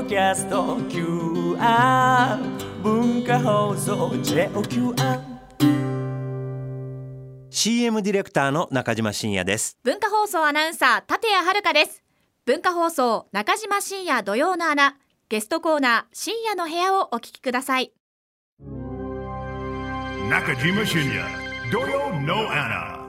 ドキャスト QR 文化放送 JOQR CM ディレクターの中島真也です。文化放送アナウンサー立谷遥です。文化放送中島深夜土曜の穴ゲストコーナー深夜の部屋をお聞きください。中島深也土曜の穴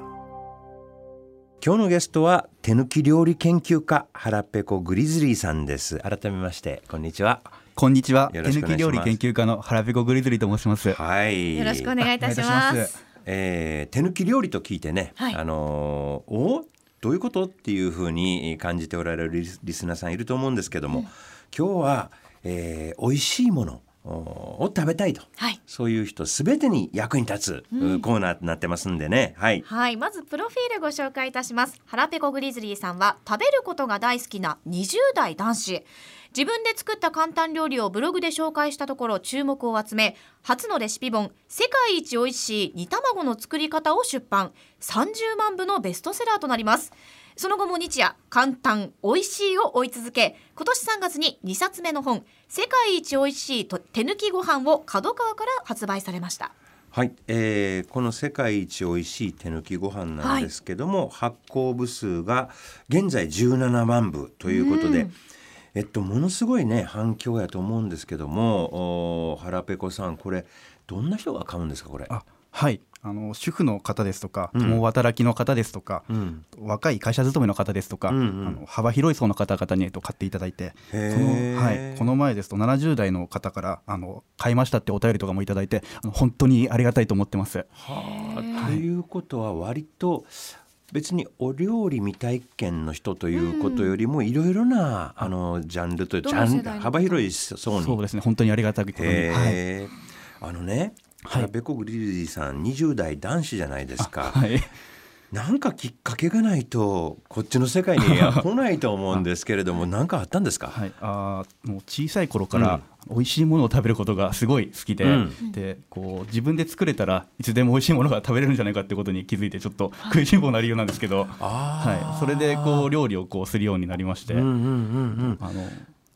今日のゲストは手抜き料理研究家腹ペコグリズリーさんです。改めましてこんにちは。こんにちは。手抜き料理研究家の原ペコグリズリーと申します。はい。よろしくお願いいたします。えー手抜き料理と聞いてね、はい。あのーおどういうことっていうふうに感じておられるリスリスナーさんいると思うんですけども、今日は、えー美味しいものおを食べたいと、はい。そういう人すべてに役に立つ、コーナーとなってますんでね。はい。はい。まずプロフィールご紹介いたします。腹ペコグリズリーさんは食べることが大好きな20代男子。自分で作った簡単料理をブログで紹介したところ注目を集め初のレシピ本「世界一おいしい煮卵の作り方」を出版。30万部のベストセラーとなりますその後も日夜簡単おいしいを追い続け今年3月に2冊目の本「世界一おいしいと手抜きご飯を角川から発売されましたはい、えーこの世界一おいしい手抜きご飯なんですけども、発行部数が現在17万部ということで、うんえっとものすごいね反響やと思うんですけどもお腹ペコさんこれどんな人が買うんですかこれ？あ、はい。あの主婦の方ですとか、うん。共働きの方ですとか、うん、若い会社勤めの方ですとか、うんうん。あの幅広い層の方々にえっと買っていただいて、そのはい、この前ですと70代の方からあの買いましたってお便りとかもいただいて、あの本当にありがたいと思ってます。はあということは割と別にお料理未体験の人ということよりもいろいろなあのジャンルというジャン幅広い層に。そうですね。本当にありがたいことに、はい。あのね、はい。ベコグリズリーさん20代男子じゃないですか、はい。なんかきっかけがないとこっちの世界に は来ないと思うんですけれども何かあったんですか、はい、あーもう小さい頃から美味しいものを食べることがすごい好きで,、うん。でこう自分で作れたらいつでも美味しいものが食べれるんじゃないかってことに気づいてちょっと食いしん坊な理由なんですけど、はい、それでこう料理をこうするようになりまして、うんうんうんうん。あの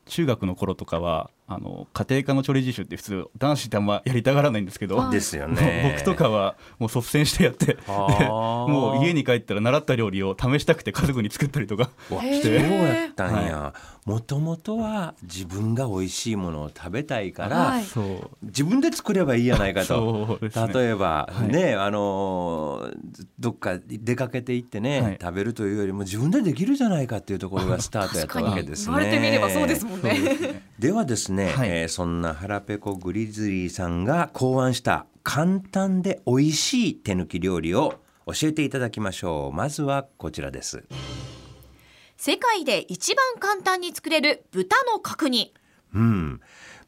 中学の頃とかはあの家庭科の調理実習って普通男子ってあんまやりたがらないんですけど、は いですよね。僕とかはもう率先してやって もう家に帰ったら習った料理を試したくて家族に作ったりとかわへーそうやったんや。もともとは自分が美味しいものを食べたいから、はい。自分で作ればいいやないかと。ね。例えば、はい。ねあのーどっか出かけて行ってね、はい。食べるというよりも自分でできるじゃないかっていうところがスタートやったわけですね。言われてみればそうですもんねではですね、はい。えーそんな腹ペコグリズリーさんが考案した簡単で美味しい手抜き料理を教えていただきましょう。まずはこちらです。世界で一番簡単に作れる豚の角煮。うん。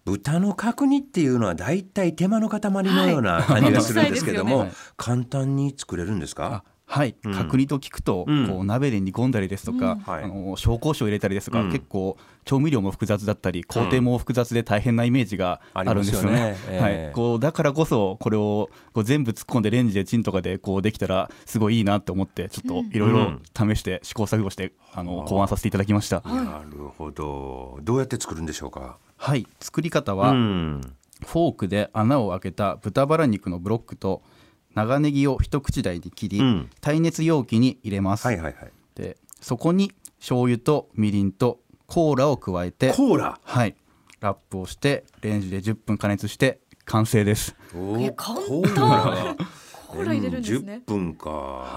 豚の角煮っていうのはだいたい手間の塊のような感じがするんですけども、はい。簡単に作れるんですか？あはい、うん。角煮と聞くと、うん。こう鍋で煮込んだりですとか、うん。はい。あの紹興酒を入れたりですとか、うん。結構調味料も複雑だったり工程も複雑で大変なイメージがあるんですよね。よね。ええ。はい、こうだからこそこれをこう全部突っ込んでレンジでチンとかでこうできたらすごいいいなって思ってちょっといろいろ試して試行錯誤してあの考案させていただきました。なるほど。どうやって作るんでしょうか？はい、作り方は、うん。フォークで穴を開けた豚バラ肉のブロックと長ネギを一口大に切り、うん。耐熱容器に入れます。はいはいはい。でそこに醤油とみりんとコーラを加えてコーラ？はい。ラップをしてレンジで10分加熱して完成です。おえ簡単。コーラコーラ入れるんですね。10分か。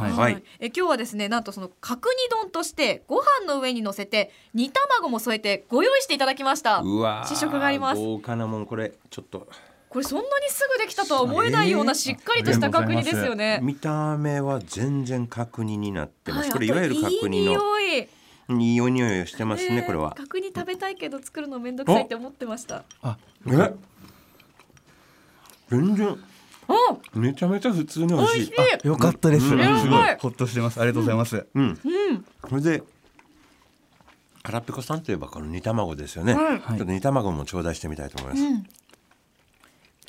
い。はい、え今日はですねなんとその角煮丼としてご飯の上に乗せて煮卵も添えてご用意していただきました。うわー試食があります。豪華なもんこれちょっとこれそんなにすぐできたとは思えないようなしっかりとした角煮ですよね。見た目は全然角煮になってます、はいこれいわゆる角煮のいい匂い。いいお匂いをしてますねねこれは。角煮食べたいけど作るのめんどくさいって思ってました。あえ？全然。お！めちゃめちゃ普通に美味しい。美味しい。よかったです、うん。すごいほっとしてます。ありがとうございます、うん。うん。それで腹ペコさんといえばこの煮卵ですよね、はい。ちょっと煮卵も頂戴してみたいと思います、うん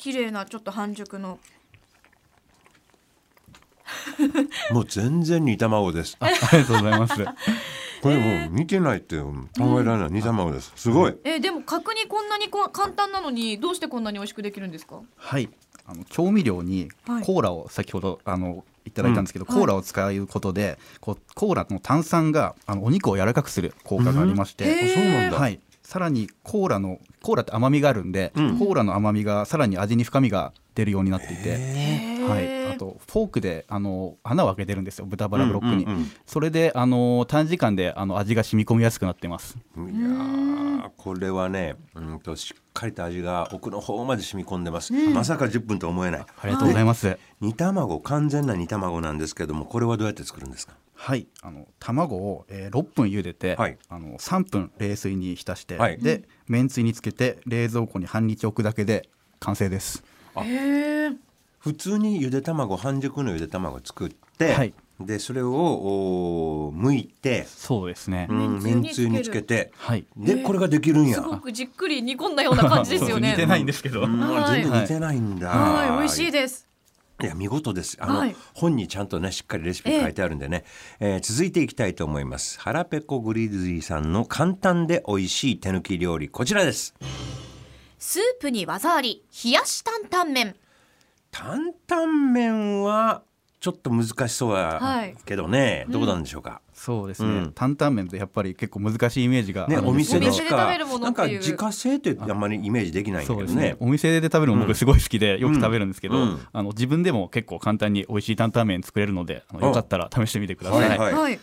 綺麗なちょっと半熟の。もう全然煮卵です。あ ありがとうございます。これもう似てないって考えられない煮卵です。すごい。えーでも角煮こんなにこ簡単なのにどうしてこんなに美味しくできるんですか？はい。あの調味料にはい。コーラを先ほどあのいただいたんですけど、うんコーラを使うことでこうコーラの炭酸があのお肉を柔らかくする効果がありまして、うんそうなんだ。はい、さらにコーラのコーラって甘みがあるんで、うん。コーラの甘みがさらに味に深みが出るようになっていて、はい、あとフォークであの穴を開けてるんですよ豚バラブロックに、うんうんうんそれであの短時間であの味が染み込みやすくなってます。いやーこれはねうんとしっかりと味が奥の方まで染み込んでます、まさか10分と思えない。ありがとうございます。煮卵完全な煮卵なんですけどもこれはどうやって作るんですか？はい、あの卵を、えー6分茹でて、はい。あの3分冷水に浸して、はい。でめんつゆにつけて冷蔵庫に半日置くだけで完成です。へー。普通にゆで卵半熟のゆで卵作って、はい。でそれをお剥いて、そうですね。うん、めめんつゆにんつけてはい。でこれができるんや。すごくじっくり煮込んだような感じですよね。似てないんですけど。全然似てないんだ、はい美味しいですいや見事です。あの、はい。本にちゃんとねしっかりレシピ書いてあるんでね、えー続いていきたいと思います。腹ペコグリズリーさんの簡単で美味しい手抜き料理こちらです。スープに技あり冷やし担々麺。担々麺はちょっと難しそうはやい。けどね、どうなんでしょうか、そうですね、うん。担々麺ってやっぱり結構難しいイメージがあね、お店でしかお店で食べるものなんかっていう。自家製ってあんまりイメージできないんだそうですね。けどね。お店で食べるの僕すごい好きでよく食べるんですけど、うんうん。あの自分でも結構簡単に美味しい担々麺作れるのであのうん。よかったら試してみてください。はいはい。はい。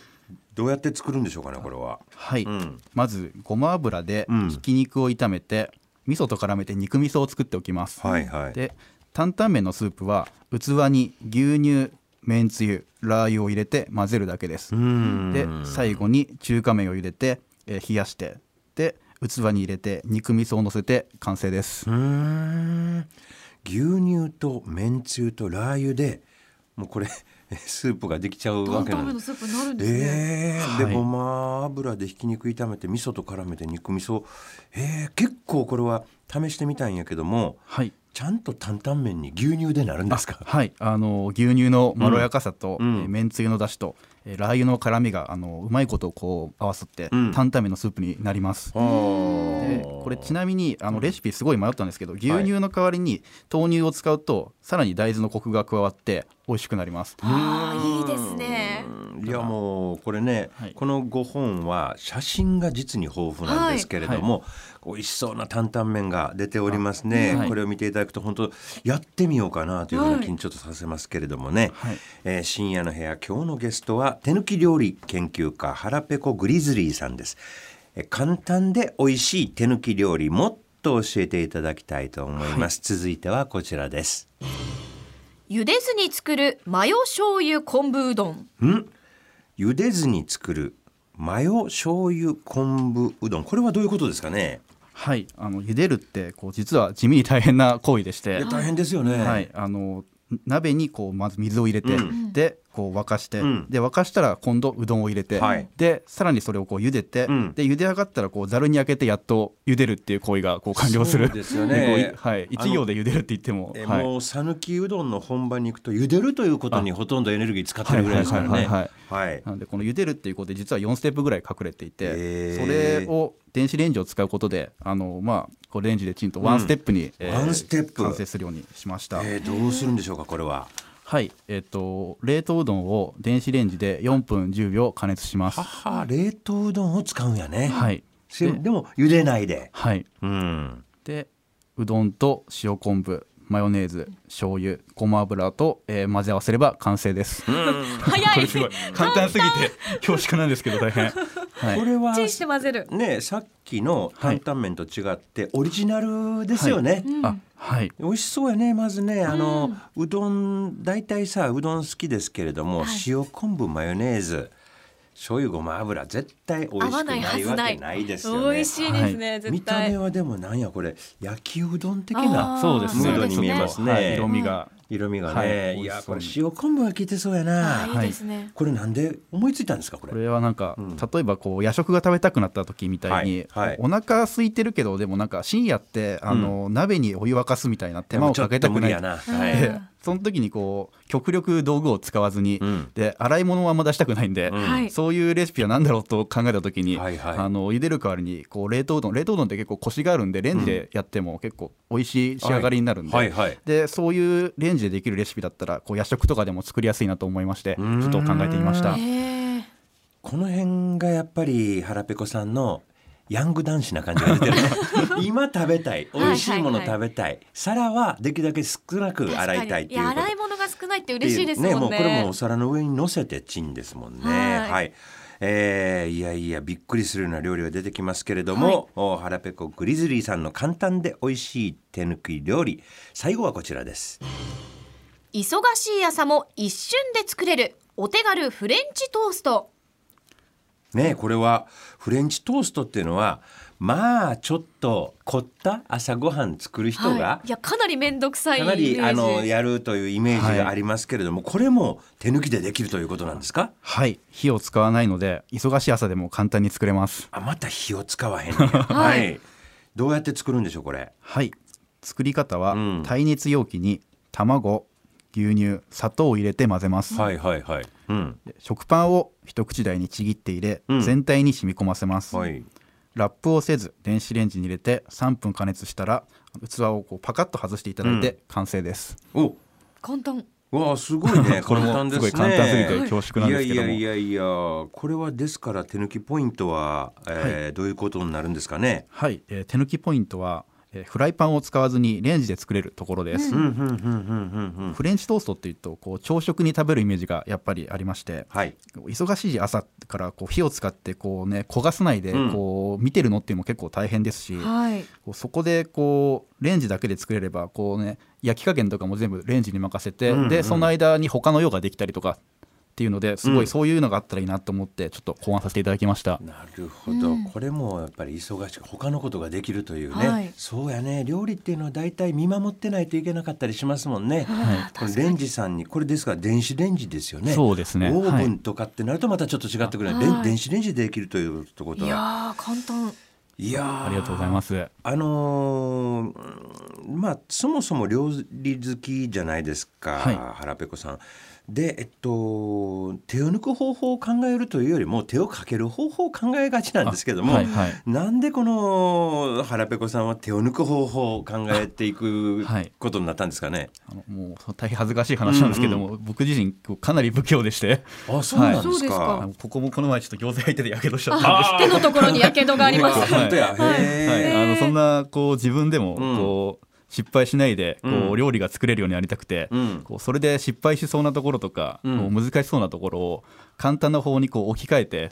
どうやって作るんでしょうかねこれは。はい、うん。まずごま油でうん。ひき肉を炒めて、味噌と絡めて肉味噌を作っておきます、はいはい。で担々麺のスープは器に牛乳めんつゆラー油を入れて混ぜるだけです、うん。で最後に中華麺を入れて、えー冷やしてで器に入れて肉味噌を乗せて完成です、牛乳とめんつゆとラー油でもうこれ スープができちゃうわ担けなんです。えでごま油でひき肉炒めて味噌と絡めて肉味噌。えー、結構これは試してみたいんやけどもはい。ちゃんと担々麺に牛乳でなるんですか？はい。あの牛乳のまろやかさと、うん。えーめんつゆの出汁と、えーラー油の辛みがあのうまいことこう合わさって、うん。担々麺のスープになります、あでこれちなみにあのレシピすごい迷ったんですけど牛乳の代わりに豆乳を使うとさらに大豆のコクが加わって美味しくなります。あーいいですね。いやもうこれね、はい。この5本は写真が実に豊富なんですけれども、美味しそうな担々麺が出ておりますね、はい。これを見ていただくと本当やってみようかなというふうな気にちょっとさせますけれどもね、はい。えー深夜の部屋今日のゲストは手抜き料理研究家腹ペコグリズリーさんです、えー簡単で美味しい手抜き料理もっと教えていただきたいと思います、続いてはこちらです。茹でずに作るマヨ醤油昆布うどん。ん？茹でずに作るマヨ醤油昆布うどん。これはどういうことですかね？はいあの茹でるってこう実は地味に大変な行為でして。大変ですよね、はい、あの鍋にこうまず水を入れて、うん。でこう沸かして、うん。で沸かしたら今度うどんを入れて、はい。でさらにそれをこう茹でて、うん。で茹で上がったらこうざるに開けてやっと茹でるっていう行為がこう完了するですよね。はい、一行で茹でるって言っても、えはい。もう讃岐うどんの本場に行くと茹でるということにほとんどエネルギー使ってるぐらいですからね。なのでこの茹でるっていうことで実は4ステップぐらい隠れていて、へー。それを電子レンジを使うことであのまあこうレンジでチンとワンステップに、えワンステップ。完成するようにしました。えーどうするんでしょうかこれははい、えっ、と冷凍うどんを電子レンジで4分10秒加熱します。はは冷凍うどんを使うんやねはい。でせでも茹でないではい。うんでうどんと塩昆布、マヨネーズ、醤油、ごま油と、えー混ぜ合わせれば完成です。早いこれすごい簡単すぎて恐縮なんですけど大変。はい。これはチンして混ぜる。ねさっきの担々麺と違ってオリジナルですよね、あはい。美味しそうやねまずね。あの、うどん大体さうどん好きですけれども、塩昆布マヨネーズ醤油ごま油絶対美味しくないわずないけないですよね美味しいですね、見絶対。た目はでもなんやこれ焼きうどん的あなーそうですね。ムードに見えますね。はい。色味が、色味がね、はい。い、やこれ塩昆布が効いてそうやな、あーい。いですね、これなんで思いついたんですかこれ？これはなんか、うん。例えばこう夜食が食べたくなった時みたいに、はい。はいお腹空いてるけどでもなんか深夜ってあの、鍋にお湯沸かすみたいな手間をかけたくないい でその時にこう極力道具を使わずに、うん。で洗い物はあんま出したくないんで、うん。はい。そういうレシピは何だろうと考えた時に、はい。はいあの茹でる代わりにこう冷凍うどん冷凍うどんって結構コシがあるんでレンジでやっても結構美味しい仕上がりになるんで、はいはい。でそういうレンジでできるレシピだったらこう夜食とかでも作りやすいなと思いましてちん。ょっと考えてみました。へえこの辺がやっぱり腹ペコさんのヤング男子な感じが出てるね。今食べたい。美味しいもの食べたい,、皿はできるだけ少なく洗いたいっていう洗い物が少ないって嬉しいですもんね。もうこれもお皿の上に乗せてチンですもんね。はい。はい、えーいやいやびっくりするような料理が出てきますけれども、お腹ペコグリズリーさんの簡単で美味しい手抜き料理。最後はこちらです。忙しい朝も一瞬で作れるお手軽フレンチトーストねこれはフレンチトーストっていうのはまあちょっと凝った朝ごはん作る人が、はい、いやかなり面倒くさいイかなりあのやるというイメージがありますけれども、これも手抜きでできるということなんですか？はい。火を使わないので忙しい朝でも簡単に作れます。あまた火を使わへんねや。はい、どうやって作るんでしょうこれ？はい。作り方は、うん。耐熱容器に卵牛乳砂糖を入れて混ぜます、はいはいはい。うん。で食パンを一口大にちぎって入れ、うん。全体に染み込ませます、はい。ラップをせず電子レンジに入れて3分加熱したら器をこうパカッと外していただいて完成です、お。簡単。わあすごいね。これも簡単ですね。すごい簡単すぎて恐縮なんですけども。いやいやいやいや。これはですから手抜きポイントは、えーどういうことになるんですかね？はい、えー手抜きポイントは、えーフライパンを使わずにレンジで作れるところです、うんうんうんうんうんうん。フレンチトーストっていうとこう朝食に食べるイメージがやっぱりありましてはい。忙しい朝からこう火を使ってこうね焦がさないでうん。こう見てるのっていうのも結構大変ですし、はい。こうそこでこうレンジだけで作れればこうね焼き加減とかも全部レンジに任せて、うんうん。でその間に他の用ができたりとかっていうのですごうん。いそういうのがあったらいいなと思ってちょっと考案させていただきました、なるほど、これもやっぱり忙しく他のことができるというね、はい。そうやね。料理っていうのは大体見守ってないといけなかったりしますもんね、はい。これレンジさんにこれですから電子レンジですよね。そうですね。オーブはい。ンとかってなるとまたちょっと違ってくる、はい。電子レンジでできるということいや簡単。いやーありがとうございます。あのーうんまあそもそも料理好きじゃないですか、はい。腹ペコさん。でえっと手を抜く方法を考えるというよりも手をかける方法を考えがちなんですけども、あはいはい。なんでこの腹ペコさんは手を抜く方法を考えていく はい。ことになったんですかね？あのもう大変恥ずかしい話なんですけども、僕自身こうかなり不器用でして。あそうなんですか。かあのここもこの前ちょっと餃子焼いててやけどしちゃったんです手のところにやけどがあります。うわ本当や。はい。はい、あのそんなこう自分でもうん。こう失敗しないでこう料理が作れるようになりたくて、うん。こうそれで失敗しそうなところとか、うん。こう難しそうなところを簡単な方にこう置き換えて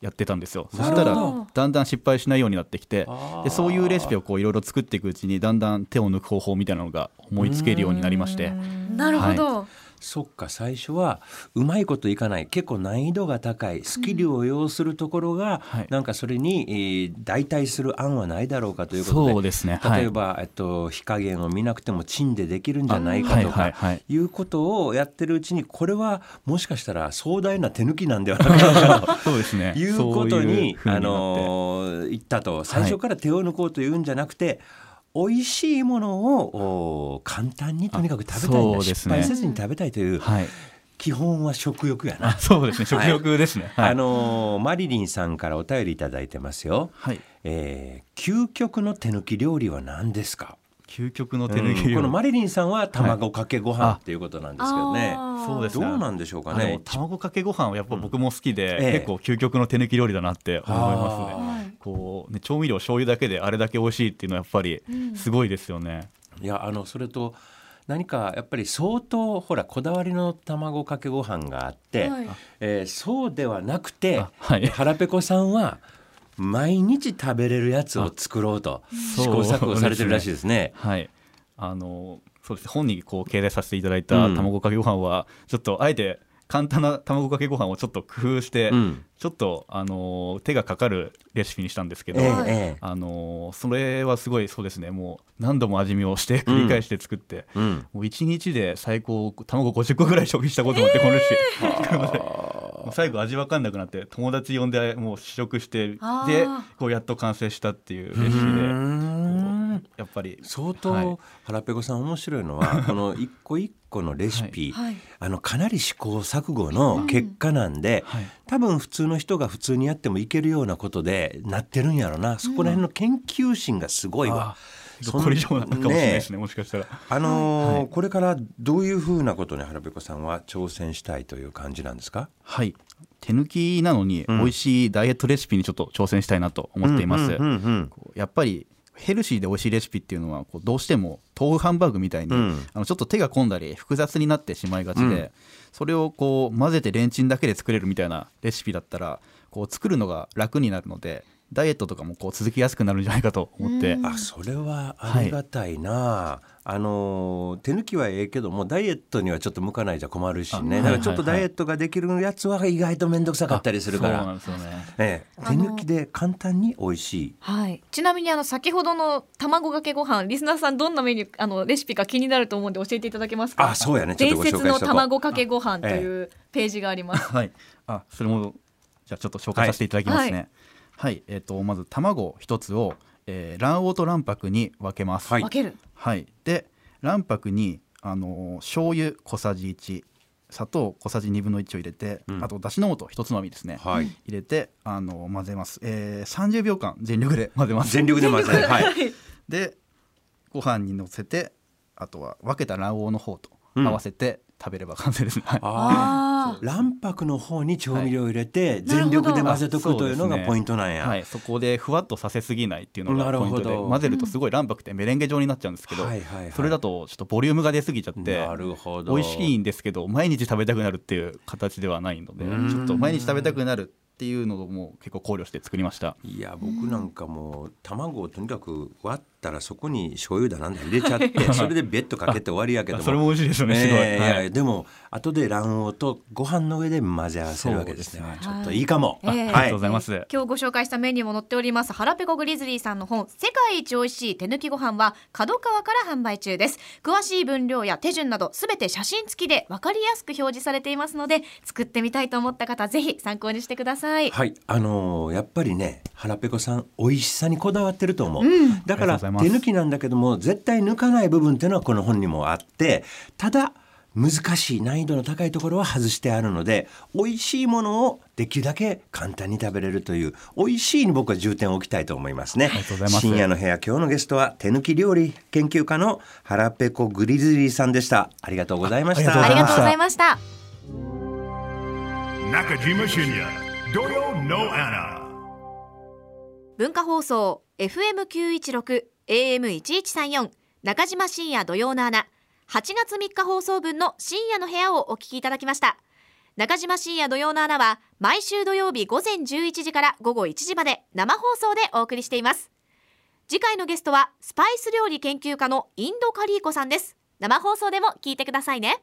やってたんですよ。そしたらだんだん失敗しないようになってきてでそういうレシピをこういろいろ作っていくうちにだんだん手を抜く方法みたいなのが思いつけるようになりまして。なるほど、そっか最初はうまいこといかない。結構難易度が高い。スキルを要するところが、はい。なんかそれに、えー代替する案はないだろうかということで。そうですね。はい。例えば、えっと、火加減を見なくてもチンでできるんじゃないかとはいはいかはい。いうことをやってるうちにこれはもしかしたら壮大な手抜きなんではないかと。そうですね。いうことにあのー言ったと。最初から手を抜こうというんじゃなくて、美味しいものをお簡単にとにかく食べたいんだ、失敗せずに食べたいという、はい。基本は食欲やな。あそうですね。食欲ですね。はい。あのーマリリンさんからお便りいただいてますよ。はい。えー究極の手抜き料理は何ですか？究極の手抜きうん料理このマリリンさんは卵かけご飯っていうことなんですけどね。そうですね。どうなんでしょうかね。卵かけご飯はやっぱ僕も好きで、ええ。結構究極の手抜き料理だなって思いますね。はいこうね調味料醤油だけであれだけ美味しいっていうのはやっぱりすごいですよね。いやあのそれと何かやっぱり相当ほらこだわりの卵かけご飯があって、はい。えーそうではなくて、あはい。腹ペコさんは毎日食べれるやつを作ろうと試行錯誤されてるらしいですね。はい。あのそうです。ね本にこう掲載させていただいたうん。卵かけご飯はちょっとあえて簡単な卵かけご飯をちょっと工夫して、うん。ちょっとあの手がかかるレシピにしたんですけど。ええあのそれはすごいそうですね。もう何度も味見をして繰り返して作って、うん。もう1日で最高卵50個ぐらい消費したこともあって、このレシピ最後味わかんなくなって友達呼んでもう試食してでこうやっと完成したっていうレシピでやっぱり。相はい。当腹ペコさん面白いのは この一個一個のレシピ、はい。あのかなり試行錯誤の結果なんで、はい。多分普通の人が普通にやってもいけるようなことでなってるんやろな。そこら辺の研究心がすごいわ。あこれ以上なのかもしれないですねもしかしたら。あのーはい。これからどういうふうなことに腹ペコさんは挑戦したいという感じなんですか？はい。手抜きなのにん。美味しいダイエットレシピにちょっと挑戦したいなと思っています、やっぱりヘルシーで美味しいレシピっていうのはこうどうしても豆腐ハンバーグみたいに、うん。あのちょっと手が込んだり複雑になってしまいがちで、うん。それをこう混ぜてレンチンだけで作れるみたいなレシピだったらこう作るのが楽になるのでダイエットとかもこう続きやすくなるんじゃないかと思って、うん。あそれはありがたいな、あのー手抜きはええけどもダイエットにはちょっと向かないじゃ困るしね。あだからちょっとはいはい。はいダイエットができるやつは意外と面倒くさかったりするから、ね。ええ、手抜きで簡単に美味しい。はい、ちなみにあの先ほどの卵かけご飯リスナーさんどんなメニューあのレシピか気になると思うんで教えていただけますか？あそうやね。ちょっと伝説のご紹介しとこう。卵かけご飯というページがあります、はい、あそれもじゃあちょっと紹介させていただきますね。はい、えっ、とまず卵一つを、えー卵黄と卵白に分けます。はい。分ける。はい。で卵白にあのー醤油小さじ1砂糖小さじ2分の1を入れて、うん。あとだしの素一つまみですね、はい。入れてあのー混ぜます、えー、30秒間全力で混ぜます。全力で混ぜる。はい。でご飯にのせてあとは分けた卵黄の方とうん。合わせて食べれば完成です。ね、はい。ああー。卵白の方に調味料を入れてい全力で混ぜとくというのがポイントなんや、はい、そこでふわっとさせすぎないっていうのがポイントで混ぜるとすごい卵白ってメレンゲ状になっちゃうんですけど、はいはいはい。それだとちょっとボリュームが出すぎちゃってなるほど。美味しいんですけど毎日食べたくなるっていう形ではないのでうん。ちょっと毎日食べたくなるっていうのも結構考慮して作りました。いや僕なんかもう卵をとにかく割ったらそこに醤油だなんだ入れちゃってそれでベッドかけて終わりやけども。それも美味しいですよねええい。やはい。でも後で卵黄とご飯の上で混ぜ合わせるわけですね。そうですちょっといいかも、ええありがとうございます。今日ご紹介したメニューも載っております。腹ペコグリズリーさんの本世界一美味しい手抜きご飯は角川から販売中です。詳しい分量や手順などすべて写真付きで分かりやすく表示されていますので作ってみたいと思った方ぜひ参考にしてください。はい、あのーやっぱりね腹ペコさん美味しさにこだわってると思う、だからます。抜きなんだけども絶対抜かない部分っていうのはこの本にもあってただ難しい難易度の高いところは外してあるので美味しいものをできるだけ簡単に食べれるという美味しいに僕は重点を置きたいと思いますね。りがとうございます。深夜の部屋今日のゲストは手抜き料理研究家の腹ペコグリズリーさんでした。ありがとうございました。あありがとうございました。Nakajima Shinya, Doyo No Anna. 文化放送 FM916 AM1134 中島深夜土曜の穴8月3日放送分の深夜の部屋をお聞きいただきました。中島深夜土曜の穴は毎週土曜日午前11時から午後1時まで生放送でお送りしています。次回のゲストはスパイス料理研究家のインドカリーコさんです。生放送でも聞いてくださいね。